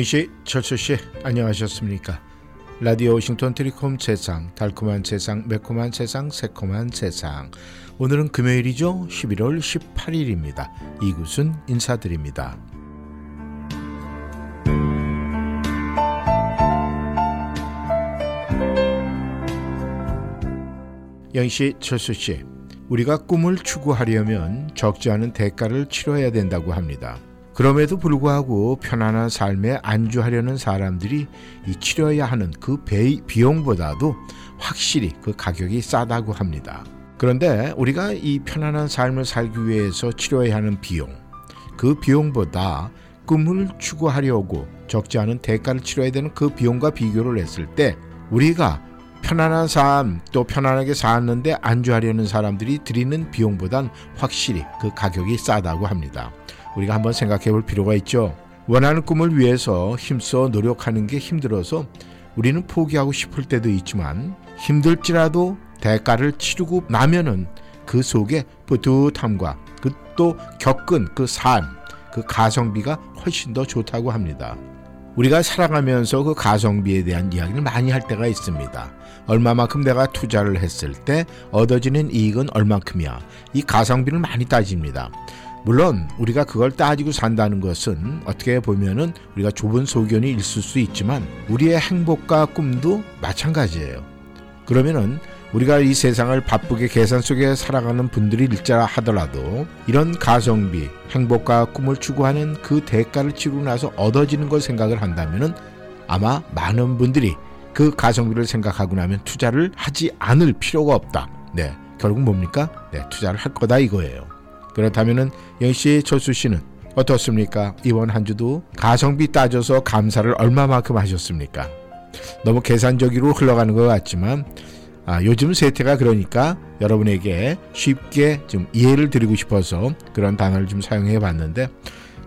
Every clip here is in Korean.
영씨, 철수 씨, 안녕하셨습니까? 라디오 워싱턴 트리콤 세상, 달콤한 세상, 매콤한 세상, 새콤한 세상. 오늘은 금요일이죠. 11월 18일입니다. 이곳은 인사드립니다. 영씨, 철수 씨, 우리가 꿈을 추구하려면 적지 않은 대가를 치러야 된다고 합니다. 그럼에도 불구하고 편안한 삶에 안주하려는 사람들이 이 치러야 하는 그 비용보다도 확실히 그 가격이 싸다고 합니다. 그런데 우리가 이 편안한 삶을 살기 위해서 치러야 하는 비용, 그 비용보다 꿈을 추구하려고 적지 않은 대가를 치러야 되는 그 비용과 비교를 했을 때 우리가 편안한 삶 또 편안하게 사는데 안주하려는 사람들이 드리는 비용보단 확실히 그 가격이 싸다고 합니다. 우리가 한번 생각해 볼 필요가 있죠. 원하는 꿈을 위해서 힘써 노력하는 게 힘들어서 우리는 포기하고 싶을 때도 있지만 힘들지라도 대가를 치르고 나면은 그 속에 뿌듯함과 그 또 겪은 그 삶, 그 가성비가 훨씬 더 좋다고 합니다. 우리가 살아가면서 그 가성비에 대한 이야기를 많이 할 때가 있습니다. 얼마만큼 내가 투자를 했을 때 얻어지는 이익은 얼만큼이야. 이 가성비를 많이 따집니다. 물론 우리가 그걸 따지고 산다는 것은 어떻게 보면은 우리가 좁은 소견이 있을 수 있지만 우리의 행복과 꿈도 마찬가지예요. 그러면은 우리가 이 세상을 바쁘게 계산 속에 살아가는 분들이 일자 하더라도 이런 가성비, 행복과 꿈을 추구하는 그 대가를 치르고 나서 얻어지는 걸 생각을 한다면은 아마 많은 분들이 그 가성비를 생각하고 나면 투자를 하지 않을 필요가 없다. 네. 결국 뭡니까? 네, 투자를 할 거다 이거예요. 그렇다면은 영씨 철수 씨는 어떻습니까? 이번 한 주도 가성비 따져서 감사를 얼마만큼 하셨습니까? 너무 계산적으로 흘러가는 것 같지만 아, 요즘 세태가 그러니까 여러분에게 쉽게 좀 이해를 드리고 싶어서 그런 단어를 좀 사용해 봤는데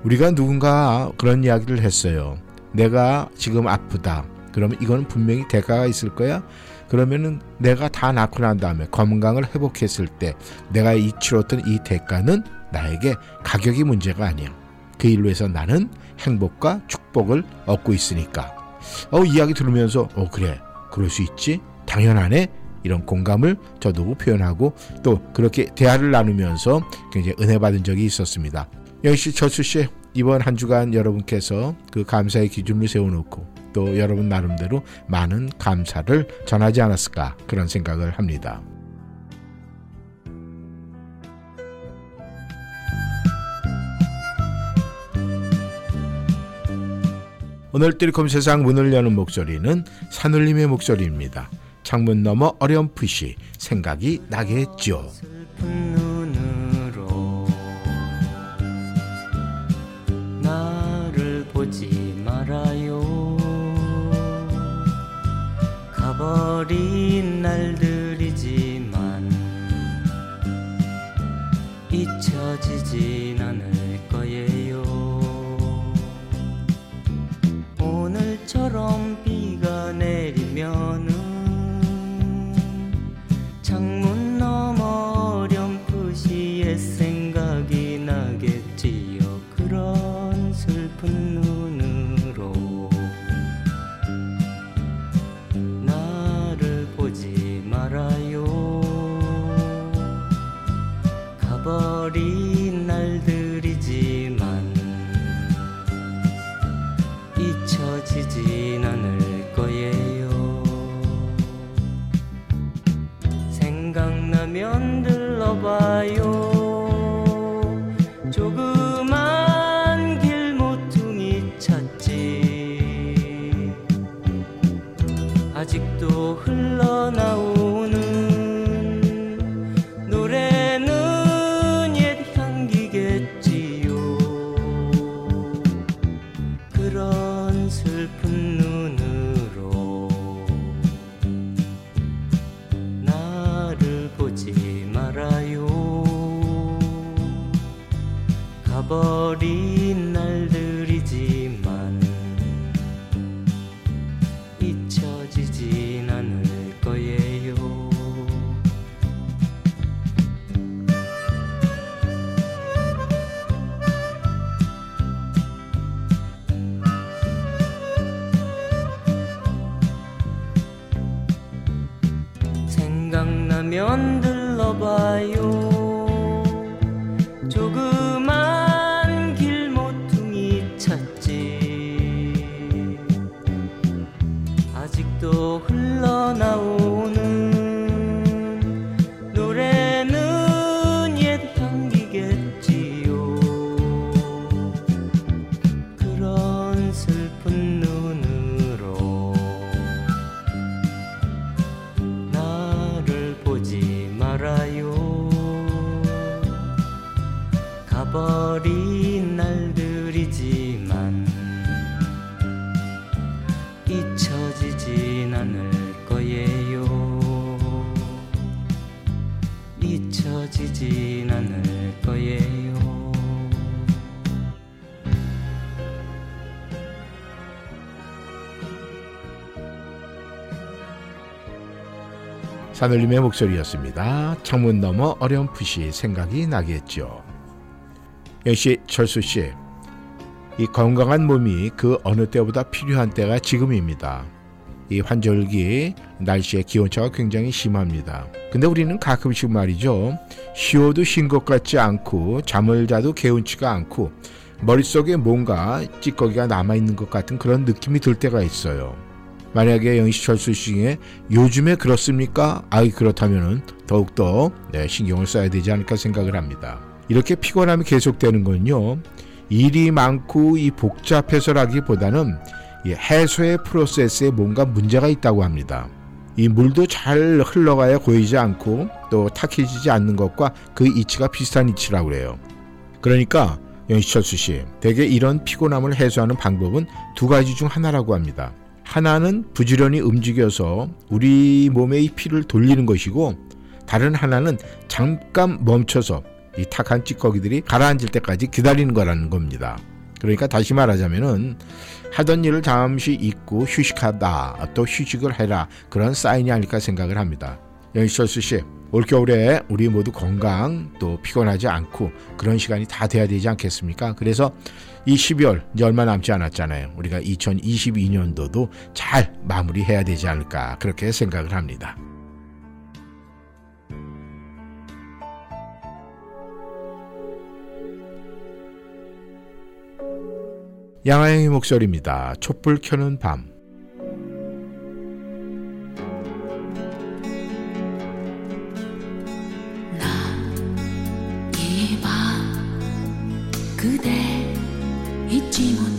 우리가 누군가 그런 이야기를 했어요. 내가 지금 아프다. 그러면 이거는 분명히 대가가 있을 거야. 그러면은 내가 다 낳고 난 다음에 건강을 회복했을 때 내가 이 치렀던 이 대가는 나에게 가격이 문제가 아니야. 그 일로 해서 나는 행복과 축복을 얻고 있으니까. 어, 이야기 들으면서, 어, 그래. 그럴 수 있지? 당연하네. 이런 공감을 저도 표현하고 또 그렇게 대화를 나누면서 굉장히 은혜 받은 적이 있었습니다. 영씨, 철수 씨, 이번 한 주간 여러분께서 그 감사의 기준을 세워놓고 또 여러분 나름대로 많은 감사를 전하지 않았을까 그런 생각을 합니다. 오늘 뜰컴 세상 문을 여는 목소리는 산울림의 목소리입니다. 창문 너머 어렴풋이 생각이 나겠죠. 나를 보지 가 산울림의 목소리였습니다. 창문 너머 어렴풋이 생각이 나겠죠. 역시 철수 씨, 이 건강한 몸이 그 어느 때보다 필요한 때가 지금입니다. 이 환절기 날씨의 기온차가 굉장히 심합니다. 근데 우리는 가끔씩 말이죠. 쉬어도 쉰 것 같지 않고 잠을 자도 개운치가 않고 머릿속에 뭔가 찌꺼기가 남아있는 것 같은 그런 느낌이 들 때가 있어요. 만약에 영시철수 씨에 요즘에 그렇습니까? 아이 그렇다면은 더욱더 네, 신경을 써야 되지 않을까 생각을 합니다. 이렇게 피곤함이 계속되는 건요. 일이 많고 이 복잡해서라기보다는 이 해소의 프로세스에 뭔가 문제가 있다고 합니다. 이 물도 잘 흘러가야 고이지 않고 또 탁해지지 않는 것과 그 이치가 비슷한 이치라고 그래요. 그러니까 영시철수 씨, 대개 이런 피곤함을 해소하는 방법은 두 가지 중 하나라고 합니다. 하나는 부지런히 움직여서 우리 몸의 이 피를 돌리는 것이고 다른 하나는 잠깐 멈춰서 이 탁한 찌꺼기들이 가라앉을 때까지 기다리는 거라는 겁니다. 그러니까 다시 말하자면은 하던 일을 잠시 잊고 휴식하다 또 휴식을 해라 그런 사인이 아닐까 생각을 합니다. 영희철수 씨 올겨울에 우리 모두 건강 또 피곤하지 않고 그런 시간이 다 돼야 되지 않겠습니까? 그래서 이 12월 이제 얼마 남지 않았잖아요. 우리가 2022년도도 잘 마무리해야 되지 않을까 그렇게 생각을 합니다. 양아영의 목소리입니다. 촛불 켜는 밤. 이밤 잊지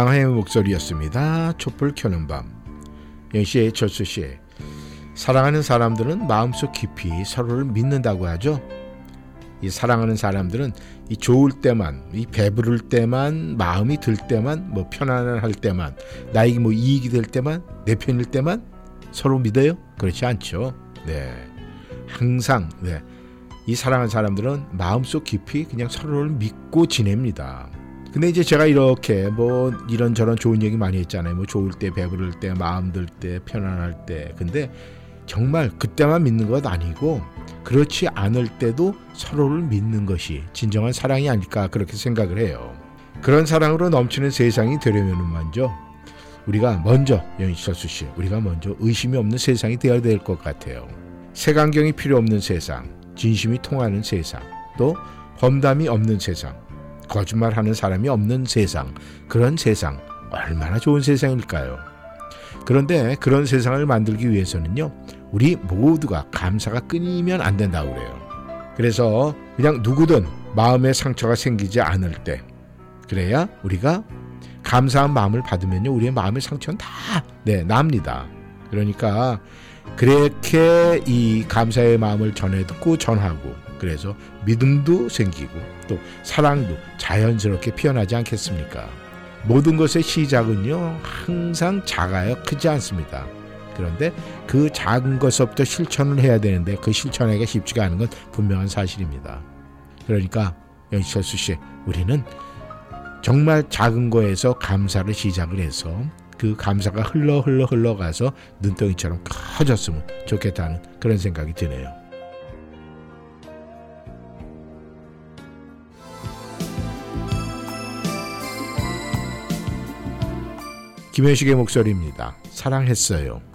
양하의 목소리였습니다. 촛불 켜는 밤. 영시의 철수 씨. 사랑하는 사람들은 마음속 깊이 서로를 믿는다고 하죠. 이 사랑하는 사람들은 이 좋을 때만, 이 배부를 때만, 마음이 들 때만, 뭐 편안할 때만, 나에게 뭐 이익이 될 때만, 내 편일 때만 서로 믿어요? 그렇지 않죠. 네. 항상 네. 이 사랑하는 사람들은 마음속 깊이 그냥 서로를 믿고 지냅니다. 근데 이제 제가 이렇게 뭐 이런저런 좋은 얘기 많이 했잖아요. 뭐 좋을 때, 배부를 때, 마음 들 때, 편안할 때. 근데 정말 그때만 믿는 것 아니고 그렇지 않을 때도 서로를 믿는 것이 진정한 사랑이 아닐까 그렇게 생각을 해요. 그런 사랑으로 넘치는 세상이 되려면 먼저 우리가 먼저 영희철수 씨, 우리가 먼저 의심이 없는 세상이 되어야 될 것 같아요. 색안경이 필요 없는 세상, 진심이 통하는 세상, 또 험담이 없는 세상, 거짓말하는 사람이 없는 세상, 그런 세상 얼마나 좋은 세상일까요? 그런데 그런 세상을 만들기 위해서는요, 우리 모두가 감사가 끊이면 안 된다고 그래요. 그래서 그냥 누구든 마음에 상처가 생기지 않을 때, 그래야 우리가 감사한 마음을 받으면요, 우리의 마음의 상처는 다, 네, 납니다. 그러니까 그렇게 이 감사의 마음을 전해 듣고 전하고, 그래서 믿음도 생기고, 또 사랑도 자연스럽게 피어나지 않겠습니까? 모든 것의 시작은요, 항상 작아요. 크지 않습니다. 그런데 그 작은 것부터 실천을 해야 되는데 그 실천하기가 쉽지가 않은 건 분명한 사실입니다. 그러니까 영철수 씨, 우리는 정말 작은 거에서 감사를 시작을 해서 그 감사가 흘러 흘러 흘러가서 눈덩이처럼 커졌으면 좋겠다는 그런 생각이 드네요. 김현식의 목소리입니다. 사랑했어요.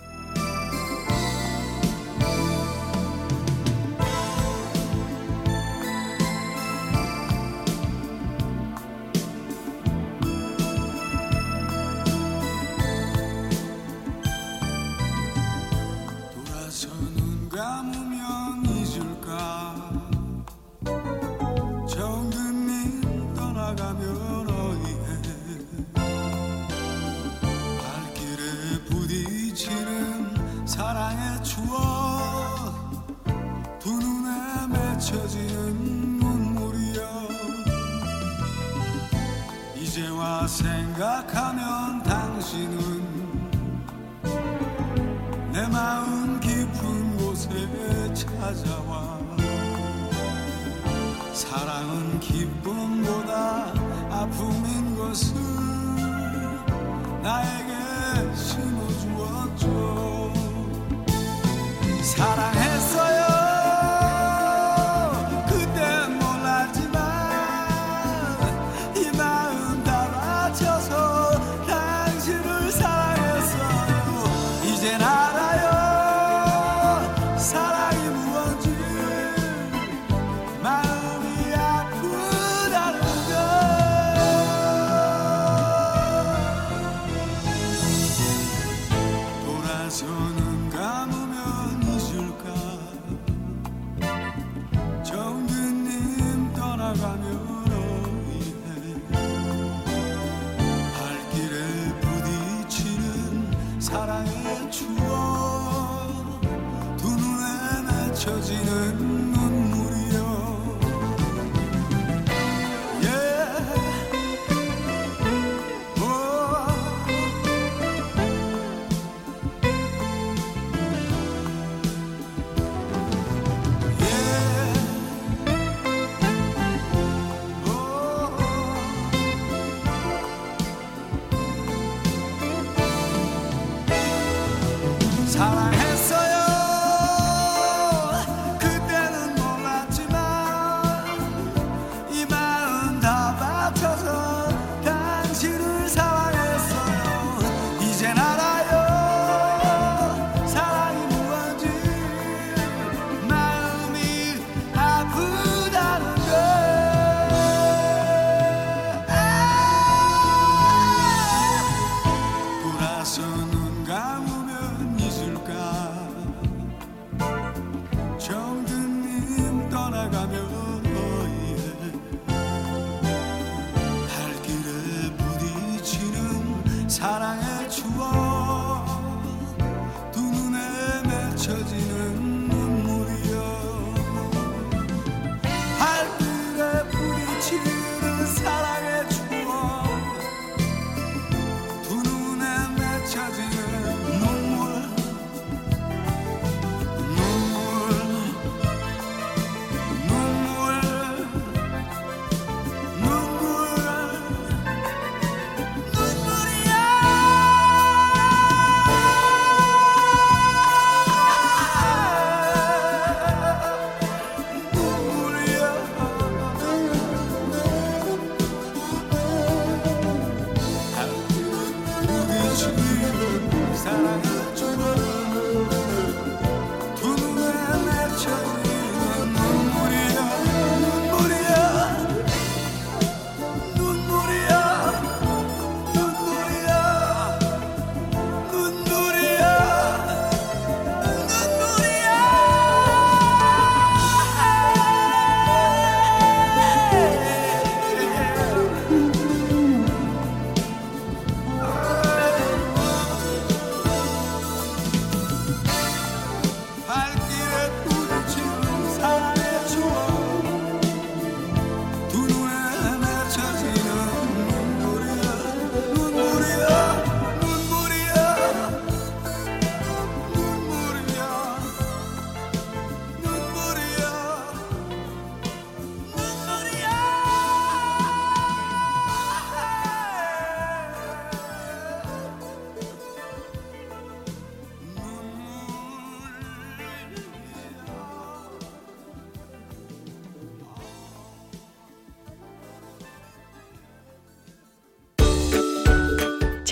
사랑했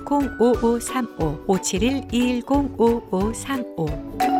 571-210-5535 571-210-5535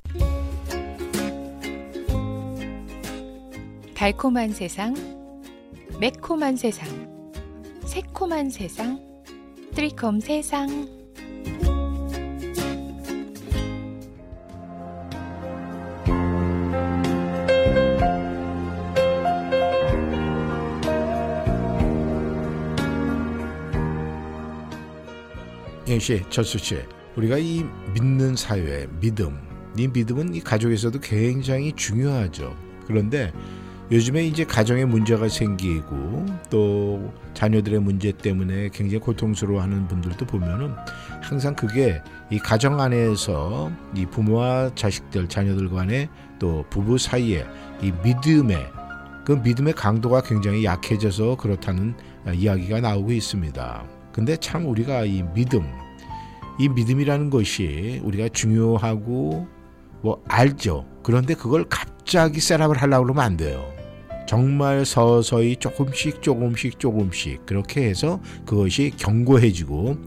달콤한 세상, 매콤한 세상, 새콤한 세상, 트리콤 세상. 영씨, 철수 씨, 우리가 이 믿는 사회, 믿음, 이 믿음은 이 가족에서도 굉장히 중요하죠. 그런데 요즘에 이제 가정에 문제가 생기고 또 자녀들의 문제 때문에 굉장히 고통스러워하는 분들도 보면은 항상 그게 이 가정 안에서 이 부모와 자식들, 자녀들 간에 또 부부 사이에 이 믿음의 그 믿음의 강도가 굉장히 약해져서 그렇다는 이야기가 나오고 있습니다. 근데 참 우리가 이 믿음, 이 믿음이라는 것이 우리가 중요하고 뭐 알죠. 그런데 그걸 갑자기 셋업을 하려고 그러면 안 돼요. 정말 서서히 조금씩 조금씩 조금씩 그렇게 해서 그것이 견고해지고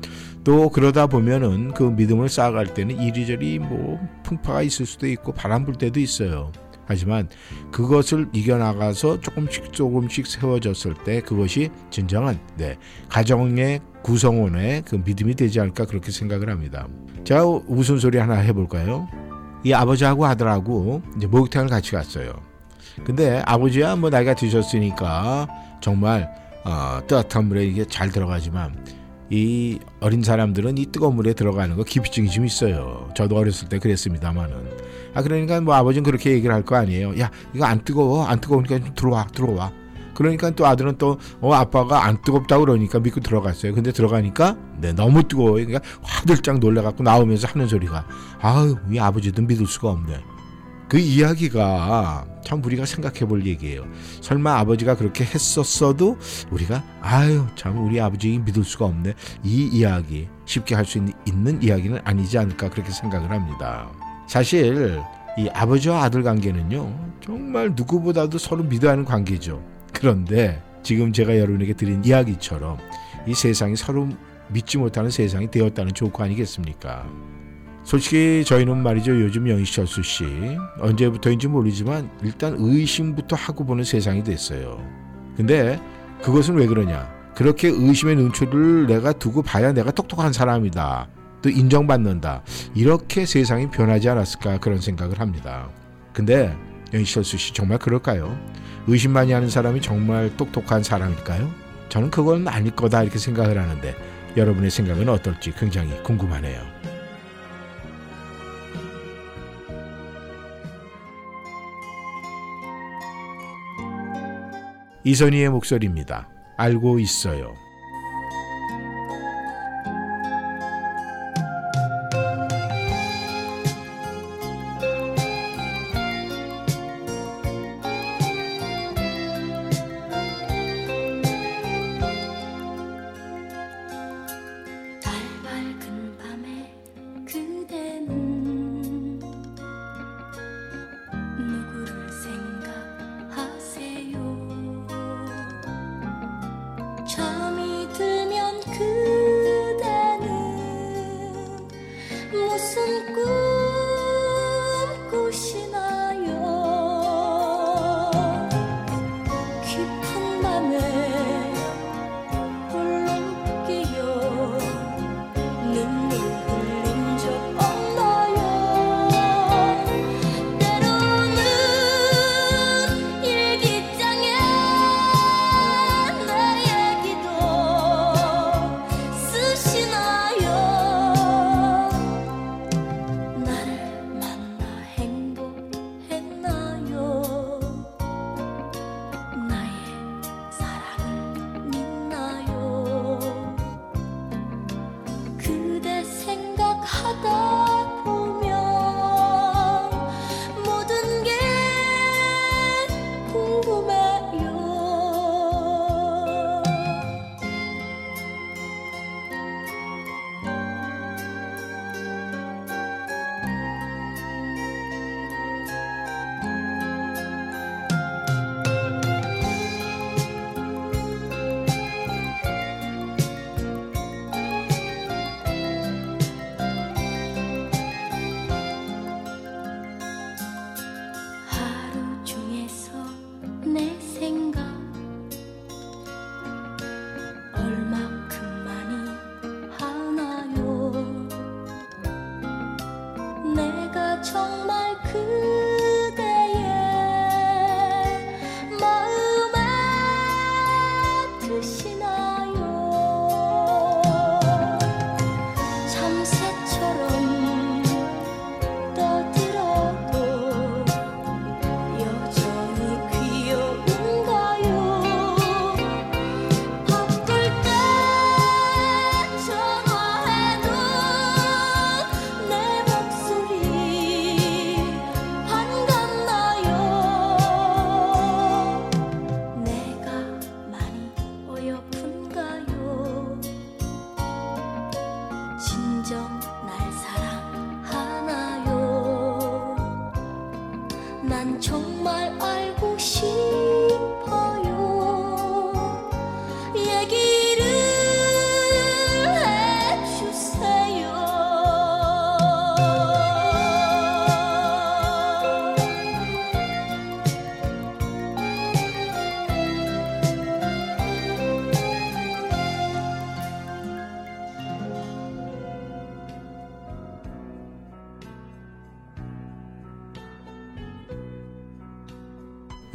또 그러다 보면은 그 믿음을 쌓아갈 때는 이리저리 뭐 풍파가 있을 수도 있고 바람 불 때도 있어요. 하지만 그것을 이겨나가서 조금씩 조금씩 세워졌을 때 그것이 진정한 네, 가정의 구성원의 그 믿음이 되지 않을까 그렇게 생각을 합니다. 자 웃음 소리 하나 해볼까요? 이 아버지하고 아들하고 이제 목욕탕을 같이 갔어요. 근데 아버지야 뭐 나이가 드셨으니까 정말 어, 따뜻한 물에 이게 잘 들어가지만 이 어린 사람들은 이 뜨거운 물에 들어가는 거 기피증이 좀 있어요. 저도 어렸을 때 그랬습니다만은. 아 그러니까 뭐 아버지는 그렇게 얘기를 할 거 아니에요. 야 이거 안 뜨거워 안 뜨거우니까 좀 들어와 들어와. 그러니까 또 아들은 또 어, 아빠가 안 뜨겁다 그러니까 믿고 들어갔어요. 근데 들어가니까 네 너무 뜨거워요. 그러니까 화들짝 놀래갖고 나오면서 하는 소리가 아유 이 아버지도 믿을 수가 없네. 그 이야기가 참 우리가 생각해 볼 얘기예요. 설마 아버지가 그렇게 했었어도 우리가 아유 참 우리 아버지 믿을 수가 없네. 이 이야기 쉽게 할 수 있는 이야기는 아니지 않을까 그렇게 생각을 합니다. 사실 이 아버지와 아들 관계는요 정말 누구보다도 서로 믿어야 하는 관계죠. 그런데 지금 제가 여러분에게 드린 이야기처럼 이 세상이 서로 믿지 못하는 세상이 되었다는 조건 아니겠습니까? 솔직히 저희는 말이죠 요즘 영희철수 씨 언제부터인지 모르지만 일단 의심부터 하고 보는 세상이 됐어요. 근데 그것은 왜 그러냐? 그렇게 의심의 눈초리를 내가 두고 봐야 내가 똑똑한 사람이다. 또 인정받는다. 이렇게 세상이 변하지 않았을까 그런 생각을 합니다. 근데 영희철수 씨 정말 그럴까요? 의심 많이 하는 사람이 정말 똑똑한 사람일까요? 저는 그건 아닐 거다 이렇게 생각을 하는데 여러분의 생각은 어떨지 굉장히 궁금하네요. 이선희의 목소리입니다. 알고 있어요.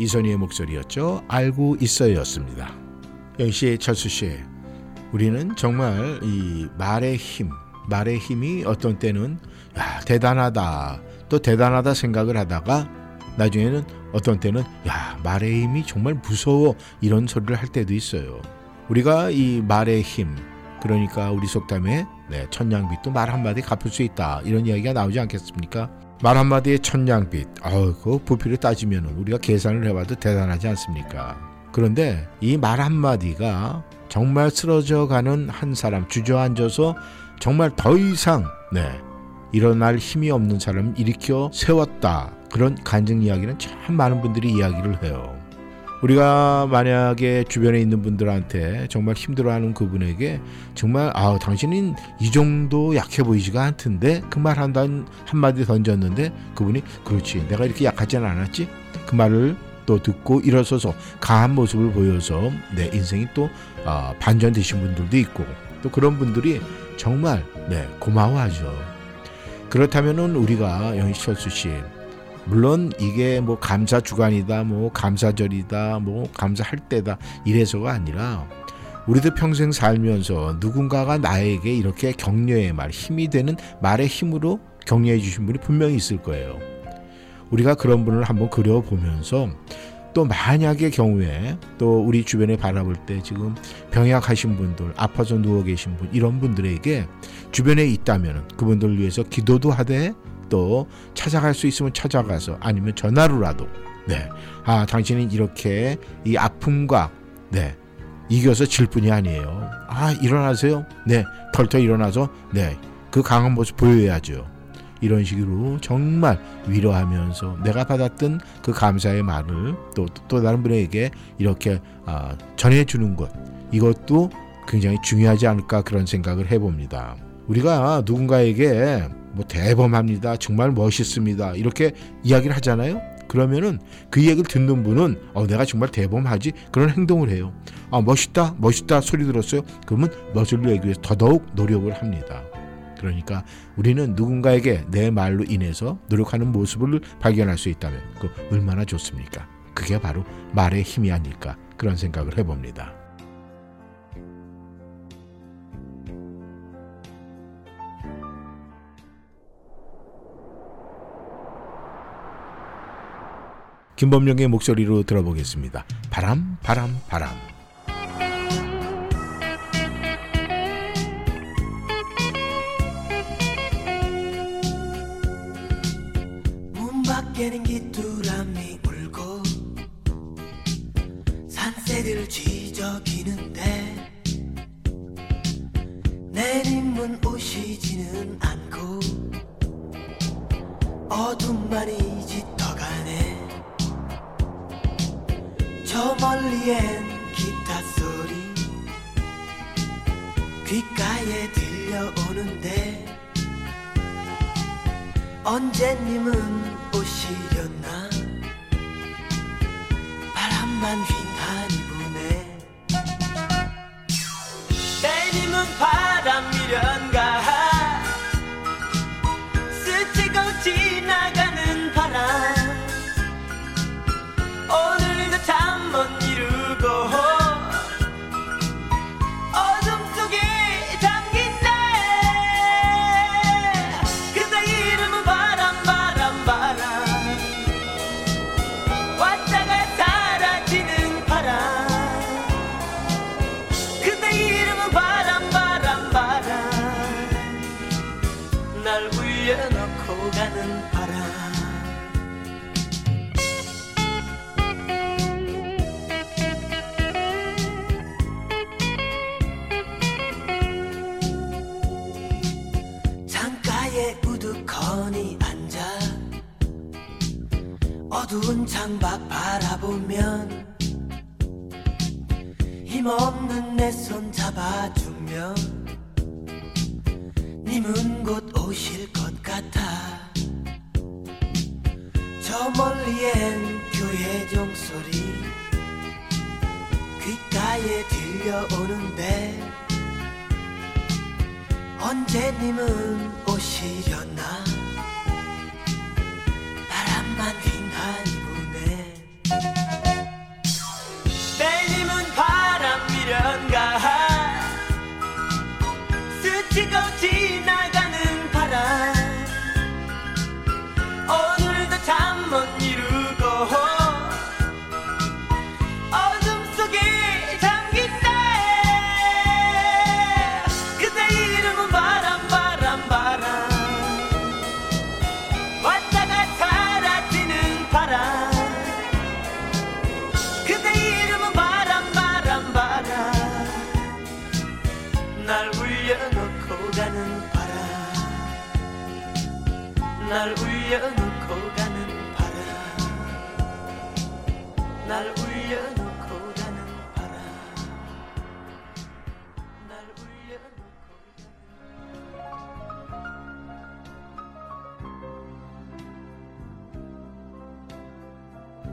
이선희의 목소리였죠. 알고 있어요였습니다. 영희 씨, 철수 씨, 우리는 정말 이 말의 힘, 말의 힘이 어떤 때는 야 대단하다, 또 대단하다 생각을 하다가 나중에는 어떤 때는 야 말의 힘이 정말 무서워 이런 소리를 할 때도 있어요. 우리가 이 말의 힘, 그러니까 우리 속담에 네, 천냥빚도 말 한마디 갚을 수 있다 이런 이야기가 나오지 않겠습니까? 말 한마디에 천냥빚, 아우 그 부피를 따지면 우리가 계산을 해봐도 대단하지 않습니까? 그런데 이 말 한마디가 정말 쓰러져 가는 한 사람 주저앉아서 정말 더 이상 네 일어날 힘이 없는 사람을 일으켜 세웠다 그런 간증 이야기는 참 많은 분들이 이야기를 해요. 우리가 만약에 주변에 있는 분들한테 정말 힘들어하는 그분에게 정말 아 당신은 이 정도 약해 보이지가 않던데 그 말 한단 한마디 던졌는데 그분이 그렇지 내가 이렇게 약하지는 않았지 그 말을 또 듣고 일어서서 강한 모습을 보여서 내 인생이 또 아, 반전되신 분들도 있고 또 그런 분들이 정말 네 고마워하죠. 그렇다면은 우리가 영희 철수 씨 물론 이게 뭐 감사 주간이다, 뭐 감사절이다, 뭐 감사할 때다 이래서가 아니라 우리도 평생 살면서 누군가가 나에게 이렇게 격려의 말, 힘이 되는 말의 힘으로 격려해 주신 분이 분명히 있을 거예요. 우리가 그런 분을 한번 그려보면서 또 만약의 경우에 또 우리 주변에 바라볼 때 지금 병약하신 분들, 아파서 누워 계신 분 이런 분들에게 주변에 있다면 그분들을 위해서 기도도 하되 또 찾아갈 수 있으면 찾아가서 아니면 전화로라도 네. 아, 당신은 이렇게 이 아픔과 네. 이겨서 질 뿐이 아니에요. 아, 일어나세요. 네. 털털 일어나서 네. 그 강한 모습 보여야죠. 이런 식으로 정말 위로하면서 내가 받았던 그 감사의 말을 또, 또 다른 분에게 이렇게 아, 전해주는 것 이것도 굉장히 중요하지 않을까 그런 생각을 해봅니다. 우리가 누군가에게 뭐 대범합니다. 정말 멋있습니다. 이렇게 이야기를 하잖아요. 그러면은 그 얘기를 듣는 분은 어 내가 정말 대범하지 그런 행동을 해요. 아 멋있다 멋있다 소리 들었어요. 그러면 멋을 내기 위해서 더더욱 노력을 합니다. 그러니까 우리는 누군가에게 내 말로 인해서 노력하는 모습을 발견할 수 있다면 그 얼마나 좋습니까? 그게 바로 말의 힘이 아닐까 그런 생각을 해봅니다. 김범룡의 목소리로 들어보겠습니다. 바람, 바람, 바람. 문 밖에는 귀뚜라미 울고 산새들 쥐저기는데 내림은 오시지는 않고 어둠만이 짙 저 멀리엔 기타 소리. 귓가에 들려오는데 언제님은 오시려나? 바람만 휑하니 부네. 때님은 바람 미련가 울려놓고 가는 바람. 우두커니 앉아. 어두운 창밖 바라보면 힘없는 내 손 잡아주며 님은 곧 오실 것 같아. 저 멀리엔 교회 종소리 귓가에 들려오는데 언제님은 오시려나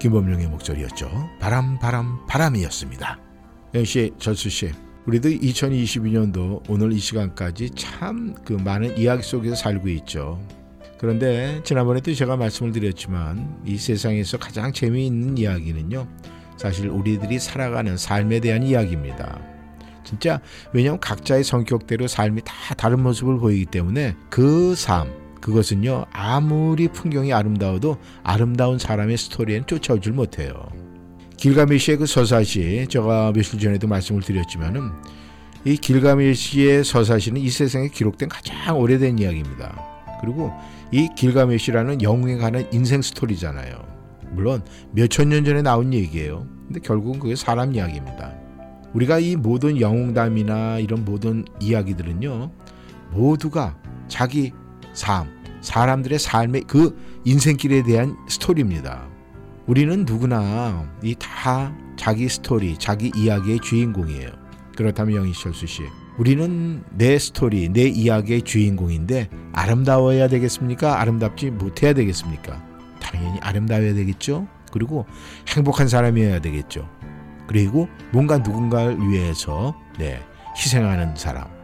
김범룡의 목소리였죠. 바람, 바람, 바람이었습니다. 연씨, 절수씨, 우리도 2022년도 오늘 이 시간까지 참 그 많은 이야기 속에서 살고 있죠. 그런데 지난번에도 제가 말씀을 드렸지만 이 세상에서 가장 재미있는 이야기는요. 사실 우리들이 살아가는 삶에 대한 이야기입니다. 진짜 왜냐하면 각자의 성격대로 삶이 다 다른 모습을 보이기 때문에 그 삶, 그것은요 아무리 풍경이 아름다워도 아름다운 사람의 스토리엔 쫓아오질 못해요. 길가메시의 그 서사시 제가 며칠 전에도 말씀을 드렸지만은 이 길가메시의 서사시는 이 세상에 기록된 가장 오래된 이야기입니다. 그리고 이 길가메시라는 영웅에 관한 인생 스토리잖아요. 물론 몇천 년 전에 나온 얘기예요. 근데 결국은 그게 사람 이야기입니다. 우리가 이 모든 영웅담이나 이런 모든 이야기들은요 모두가 자기 삶, 사람들의 삶의 그 인생길에 대한 스토리입니다. 우리는 누구나 이 다 자기 스토리, 자기 이야기의 주인공이에요. 그렇다면 영희철수 씨, 우리는 내 스토리, 내 이야기의 주인공인데 아름다워야 되겠습니까? 아름답지 못해야 되겠습니까? 당연히 아름다워야 되겠죠. 그리고 행복한 사람이어야 되겠죠. 그리고 뭔가 누군가를 위해서 네, 희생하는 사람.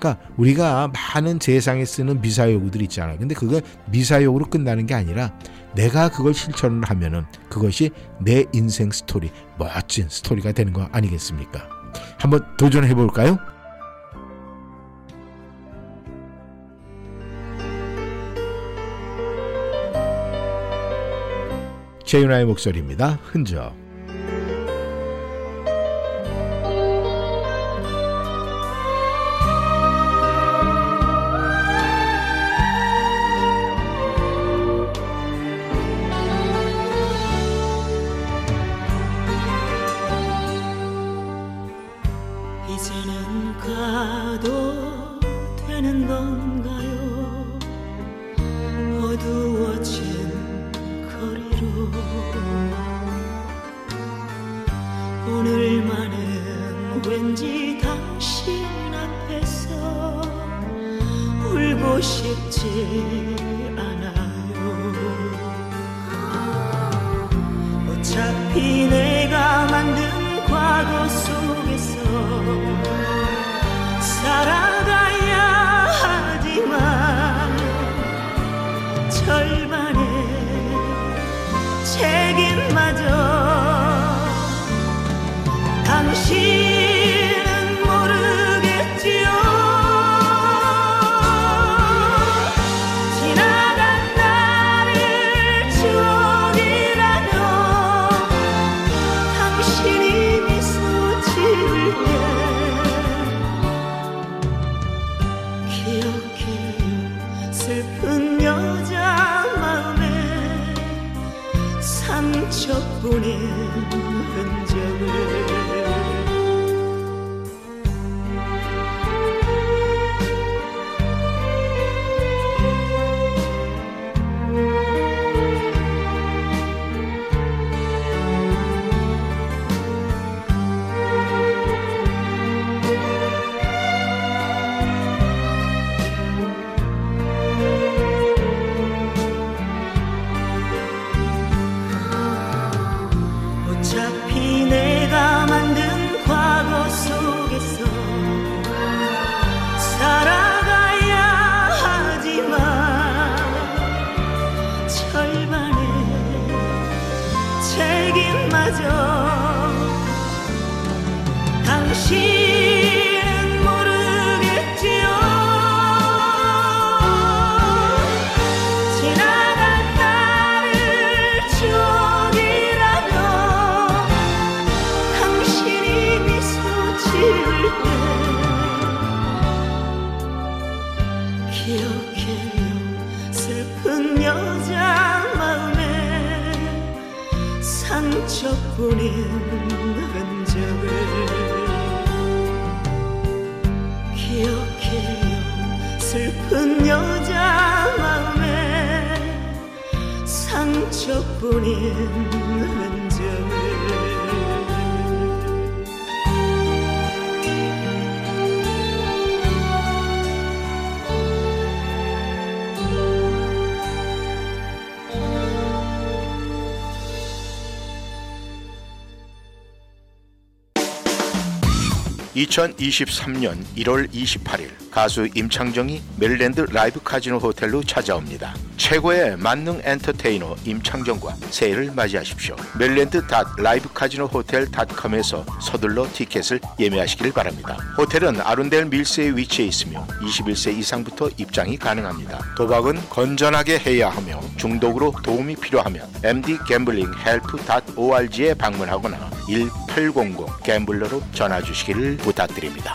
그러니까 우리가 많은 세상에 쓰는 미사여구들 있잖아요. 근데 그건 미사여구로 끝나는 게 아니라 내가 그걸 실천을 하면은 그것이 내 인생 스토리, 멋진 스토리가 되는 거 아니겠습니까? 한번 도전해 볼까요? 최윤아의 목소리입니다. 흔적. (2023년 1월 28일) 가수 임창정이 메릴랜드 라이브 카지노 호텔로 찾아옵니다. 최고의 만능 엔터테이너 임창정과 새해를 맞이하십시오. 메릴랜드 라이브 카지노 호텔.com에서 서둘러 티켓을 예매하시길 바랍니다. 호텔은 아룬델 밀스에 위치해 있으며 21세 이상부터 입장이 가능합니다. 도박은 건전하게 해야 하며 중독으로 도움이 필요하면 md 갬블링 헬프.org에 방문하거나 1800 갬블러로 전화 주시기를 부탁드립니다.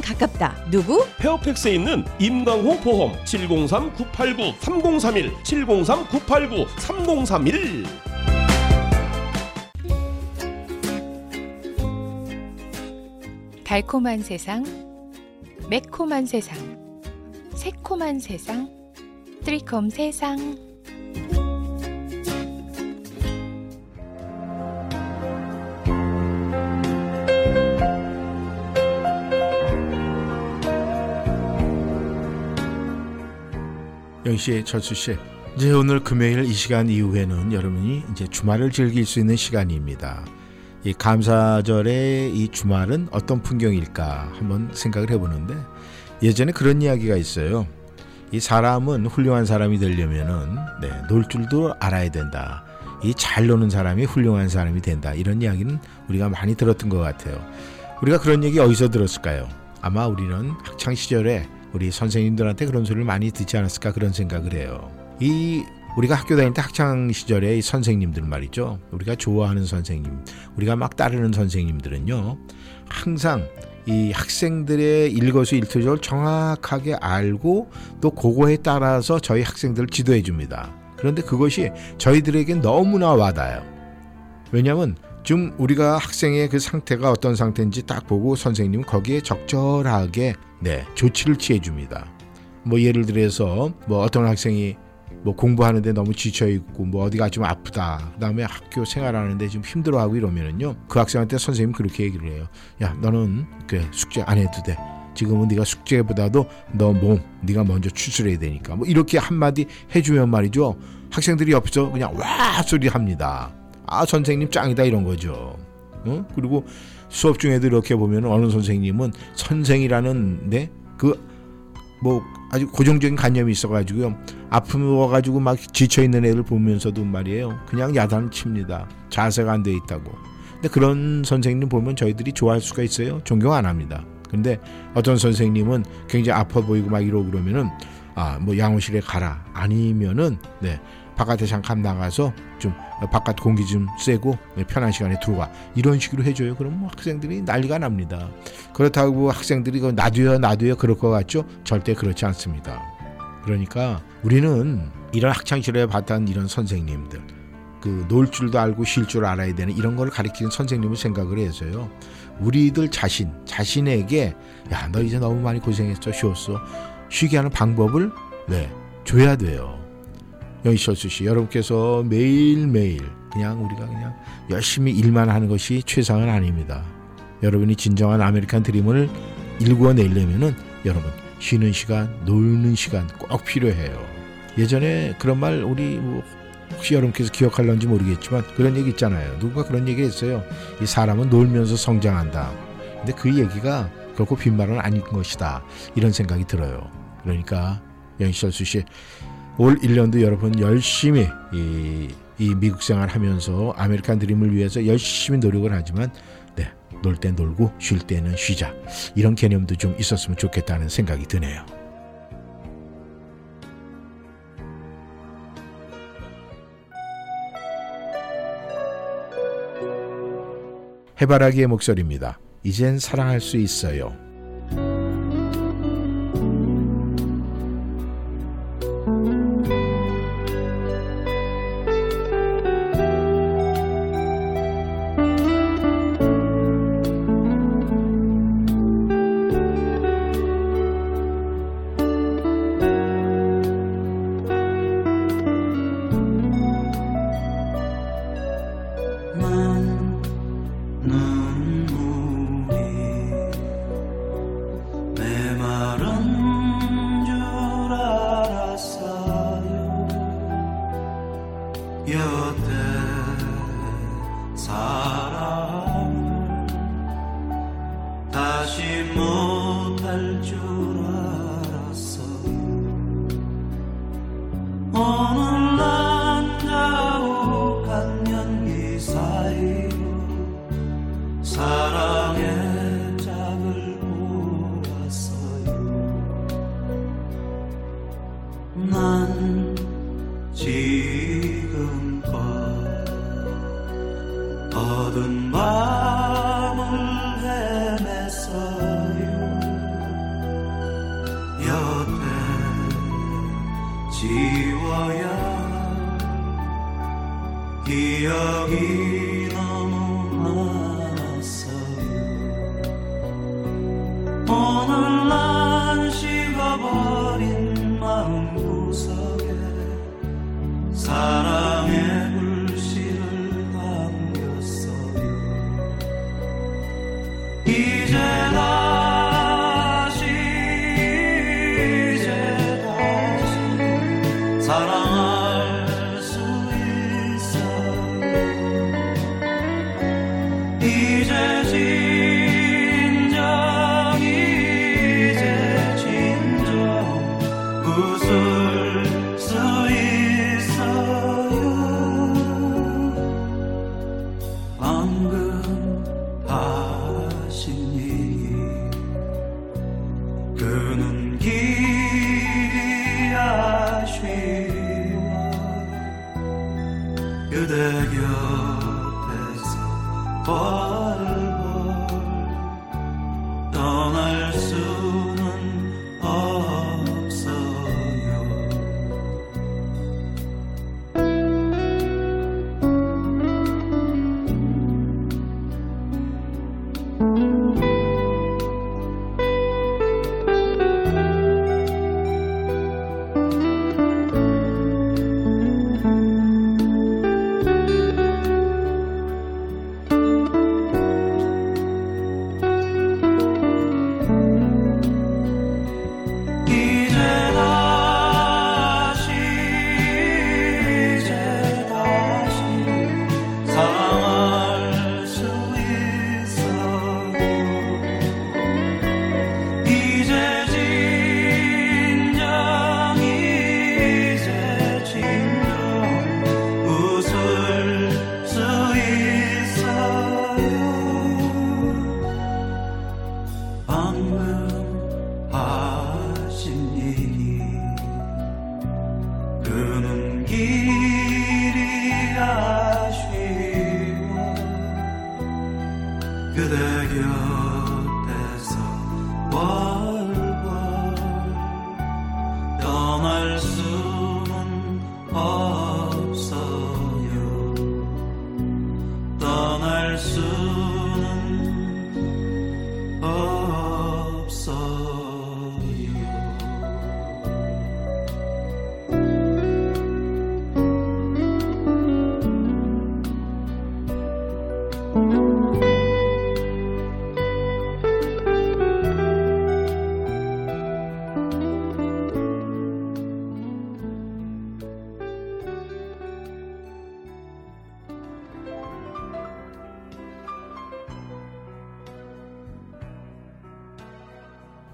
가깝다. 누구? 페어팩스에 있는 임강호 보험 703-989-3031 703-989-3031 달콤한 세상, 매콤한 세상, 새콤한 세상, 트리콤 세상. 영씨, 철수 씨. 이제 오늘 금요일 이 시간 이후에는 여러분이 이제 주말을 즐길 수 있는 시간입니다. 이 감사절의 이 주말은 어떤 풍경일까 한번 생각을 해보는데 예전에 그런 이야기가 있어요. 이 사람은 훌륭한 사람이 되려면은 네, 놀 줄도 알아야 된다. 이 잘 노는 사람이 훌륭한 사람이 된다. 이런 이야기는 우리가 많이 들었던 것 같아요. 우리가 그런 얘기 어디서 들었을까요? 아마 우리는 학창 시절에 우리 선생님들한테 그런 소리를 많이 듣지 않았을까 그런 생각을 해요. 이 우리가 학교 다닐 때 학창 시절에 이 선생님들 말이죠. 우리가 좋아하는 선생님, 우리가 막 따르는 선생님들은요. 항상 이 학생들의 일거수일투족을 정확하게 알고 또 그거에 따라서 저희 학생들을 지도해 줍니다. 그런데 그것이 저희들에게 너무나 와닿아요. 왜냐하면 좀 우리가 학생의 그 상태가 어떤 상태인지 딱 보고 선생님은 거기에 적절하게 네 조치를 취해 줍니다. 뭐 예를 들어서 뭐 어떤 학생이 뭐 공부하는데 너무 지쳐 있고 뭐 어디가 좀 아프다. 그다음에 학교 생활하는데 좀 힘들어하고 이러면은요. 그 학생한테 선생님 그렇게 얘기를 해요. 야 너는 그 숙제 안 해도 돼. 지금은 네가 숙제보다도 너 몸 네가 먼저 추스려야 되니까 뭐 이렇게 한마디 해 주면 말이죠. 학생들이 옆에서 그냥 와 소리 합니다. 아 선생님 짱이다 이런 거죠. 어? 그리고 수업 중에도 이렇게 보면 어느 선생님은 선생이라는 네그 뭐 아주 고정적인 관념이 있어가지고요. 아픔이 와가지고 막 지쳐 있는 애들 보면서도 말이에요. 그냥 야단 칩니다. 자세가 안 돼 있다고. 근데 그런 선생님 보면 저희들이 좋아할 수가 있어요. 존경 안 합니다. 근데 어떤 선생님은 굉장히 아파 보이고 막 이러고 그러면은 아 뭐 양호실에 가라 아니면은 네 바깥에 잠깐 나가서 좀 바깥 공기 좀 쐬고 편한 시간에 들어와 이런 식으로 해줘요. 그럼 뭐 학생들이 난리가 납니다. 그렇다고 학생들이 그 놔둬요 놔둬요 그럴 것 같죠? 절대 그렇지 않습니다. 그러니까 우리는 이런 학창 시절에 봤던 이런 선생님들 그 놀 줄도 알고 쉴 줄 알아야 되는 이런 걸 가르치는 선생님을 생각을 해서요. 우리들 자신 자신에게 야 너 이제 너무 많이 고생했어 쉬었어 쉬게 하는 방법을 네 줘야 돼요. 영희철수 씨, 여러분께서 매일매일 그냥 우리가 그냥 열심히 일만 하는 것이 최상은 아닙니다. 여러분이 진정한 아메리칸 드림을 일구어내려면은 여러분 쉬는 시간, 놀는 시간 꼭 필요해요. 예전에 그런 말 우리 뭐 혹시 여러분께서 기억할런지 모르겠지만 그런 얘기 있잖아요. 누군가 그런 얘기 했어요. 이 사람은 놀면서 성장한다. 근데 그 얘기가 결코 빈말은 아닌 것이다. 이런 생각이 들어요. 그러니까 영희철수 씨, 올 1년도 여러분 열심히 이, 이 미국 생활 하면서 아메리칸 드림을 위해서 열심히 노력을 하지만 네, 놀 때 놀고 쉴 때는 쉬자. 이런 개념도 좀 있었으면 좋겠다는 생각이 드네요. 해바라기의 목소리입니다. 이젠 사랑할 수 있어요. 못할 줄.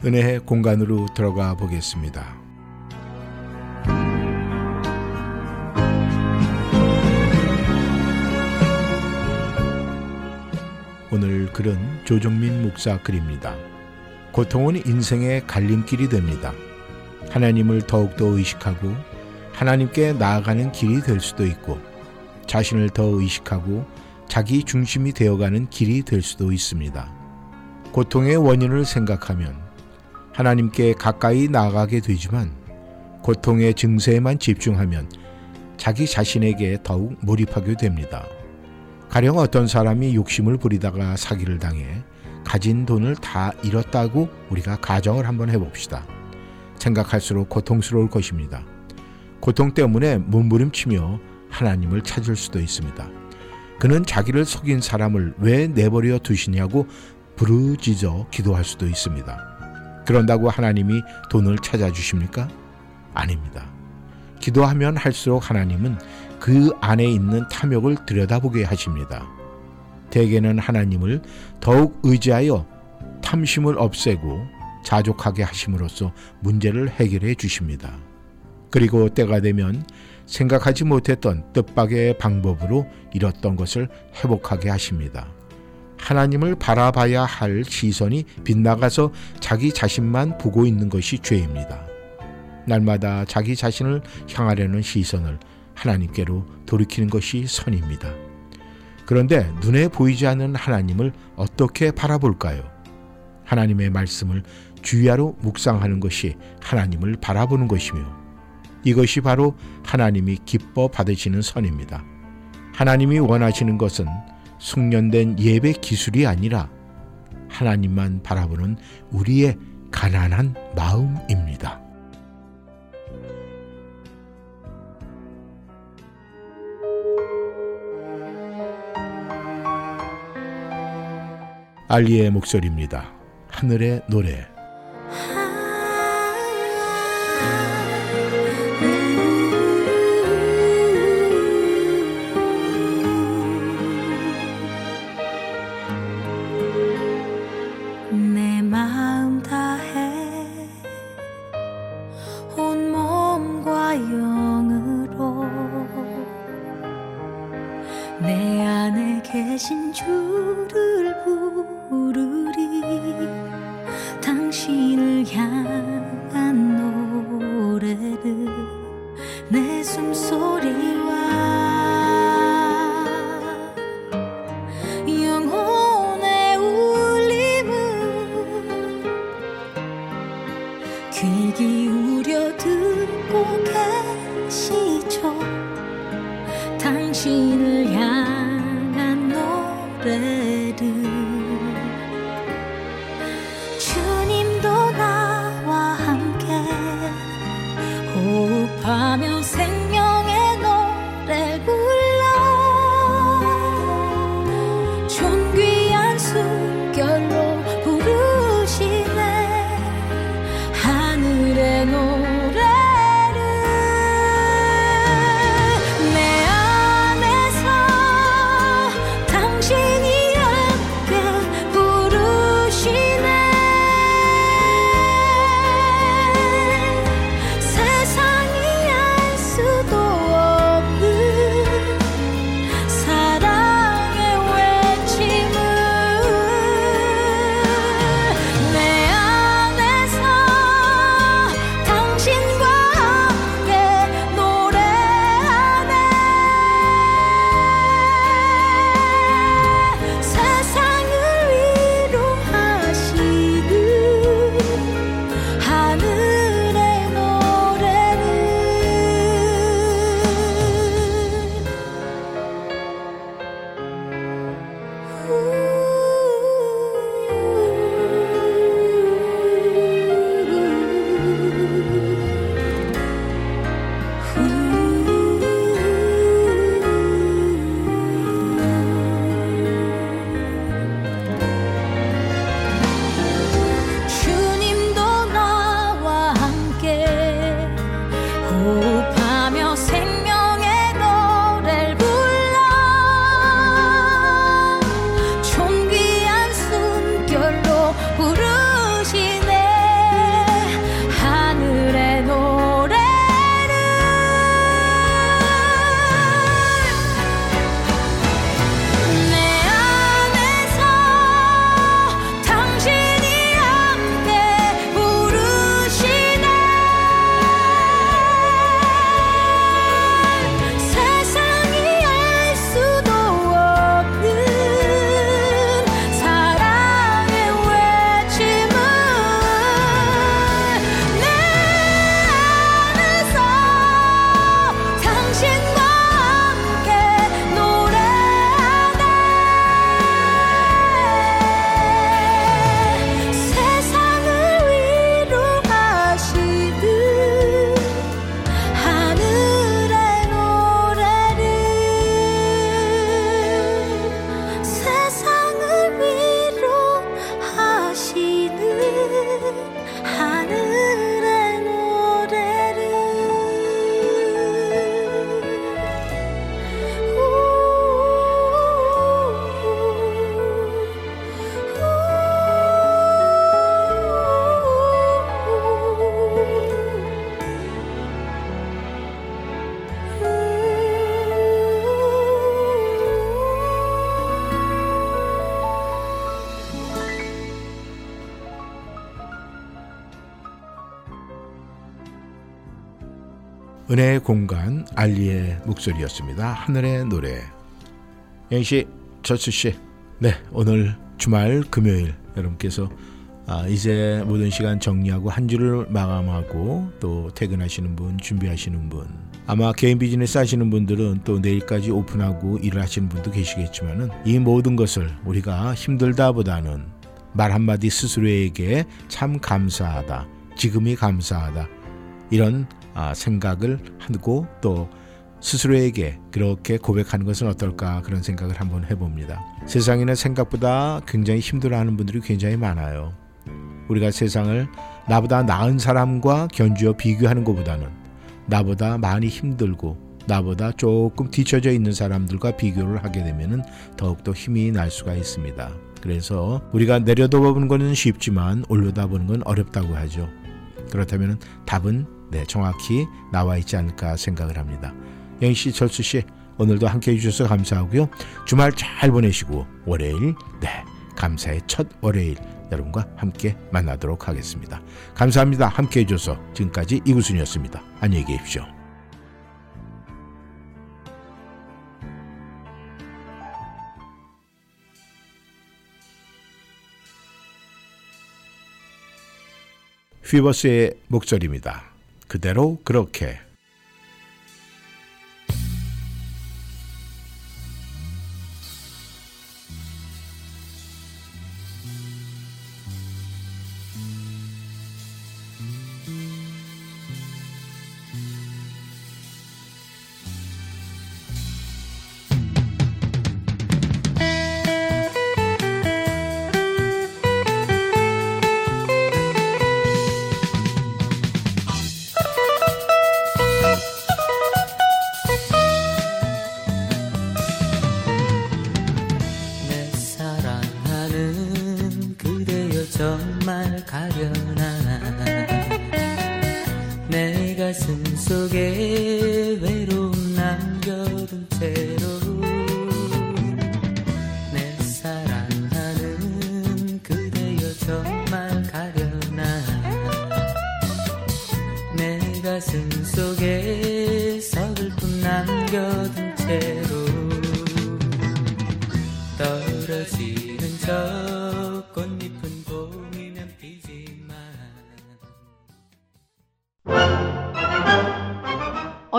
은혜의 공간으로 들어가 보겠습니다. 오늘 글은 조정민 목사 글입니다. 고통은 인생의 갈림길이 됩니다. 하나님을 더욱더 의식하고 하나님께 나아가는 길이 될 수도 있고 자신을 더 의식하고 자기 중심이 되어가는 길이 될 수도 있습니다. 고통의 원인을 생각하면 하나님께 가까이 나아가게 되지만 고통의 증세에만 집중하면 자기 자신에게 더욱 몰입하게 됩니다. 가령 어떤 사람이 욕심을 부리다가 사기를 당해 가진 돈을 다 잃었다고 우리가 가정을 한번 해봅시다. 생각할수록 고통스러울 것입니다. 고통 때문에 몸부림치며 하나님을 찾을 수도 있습니다. 그는 자기를 속인 사람을 왜 내버려 두시냐고 부르짖어 기도할 수도 있습니다. 그런다고 하나님이 돈을 찾아주십니까? 아닙니다. 기도하면 할수록 하나님은 그 안에 있는 탐욕을 들여다보게 하십니다. 대개는 하나님을 더욱 의지하여 탐심을 없애고 자족하게 하심으로써 문제를 해결해 주십니다. 그리고 때가 되면 생각하지 못했던 뜻밖의 방법으로 잃었던 것을 회복하게 하십니다. 하나님을 바라봐야 할 시선이 빗나가서 자기 자신만 보고 있는 것이 죄입니다. 날마다 자기 자신을 향하려는 시선을 하나님께로 돌이키는 것이 선입니다. 그런데 눈에 보이지 않는 하나님을 어떻게 바라볼까요? 하나님의 말씀을 주야로 묵상하는 것이 하나님을 바라보는 것이며 이것이 바로 하나님이 기뻐 받으시는 선입니다. 하나님이 원하시는 것은 숙련된 예배 기술이 아니라 하나님만 바라보는 우리의 가난한 마음입니다. 알리의 목소리입니다. 하늘의 노래. 은혜의 공간 알리의 목소리였습니다. 하늘의 노래. 영씨, 저수 씨. 네, 오늘 주말 금요일 여러분께서 아, 이제 모든 시간 정리하고 한 주를 마감하고 또 퇴근하시는 분, 준비하시는 분. 아마 개인 비즈니스 하시는 분들은 또 내일까지 오픈하고 일을 하시는 분도 계시겠지만은 이 모든 것을 우리가 힘들다보다는 말 한마디 스스로에게 참 감사하다. 지금이 감사하다. 이런 아, 생각을 하고 또 스스로에게 그렇게 고백하는 것은 어떨까 그런 생각을 한번 해봅니다. 세상에는 생각보다 굉장히 힘들어하는 분들이 굉장히 많아요. 우리가 세상을 나보다 나은 사람과 견주어 비교하는 것보다는 나보다 많이 힘들고 나보다 조금 뒤처져 있는 사람들과 비교를 하게 되면 더욱더 힘이 날 수가 있습니다. 그래서 우리가 내려다보는 것은 쉽지만 올려다보는 건 어렵다고 하죠. 그렇다면 답은 네, 정확히 나와 있지 않을까 생각을 합니다. 영씨, 철수 씨, 오늘도 함께 해주셔서 감사하고요. 주말 잘 보내시고 월요일, 네, 감사의 첫 월요일 여러분과 함께 만나도록 하겠습니다. 감사합니다. 함께 해줘서 지금까지 이구순이었습니다. 안녕히 계십시오. 휘버스의 목소리입니다. 그대로 그렇게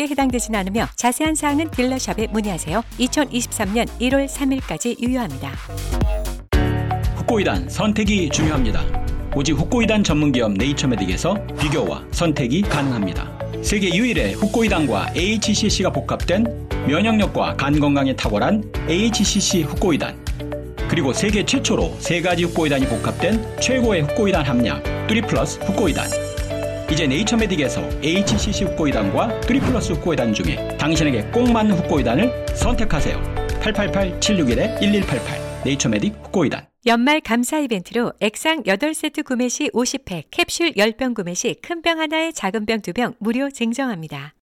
에 해당되진 않으며 자세한 사항은 딜러샵에 문의하세요. 2023년 1월 3일까지 유효합니다. 후코이단 선택이 중요합니다. 오직 후코이단 전문기업 네이처메딕에서 비교와 선택이 가능합니다. 세계 유일의 후코이단과 AHCC가 복합된 면역력과 간 건강에 탁월한 AHCC 후코이단 그리고 세계 최초로 세 가지 후코이단이 복합된 최고의 후코이단 함량 뚜리 플러스 후코이단 이제 네이처메딕에서 HCC 후코이단과 뚜리 플러스 후코이단 중에 당신에게 꼭 맞는 후코이단을 선택하세요. 888-761-1188 네이처메딕 후코이단 연말 감사 이벤트로 액상 8세트 구매 시 50팩, 캡슐 10병 구매 시 큰 병 하나에 작은 병 2병 무료 증정합니다.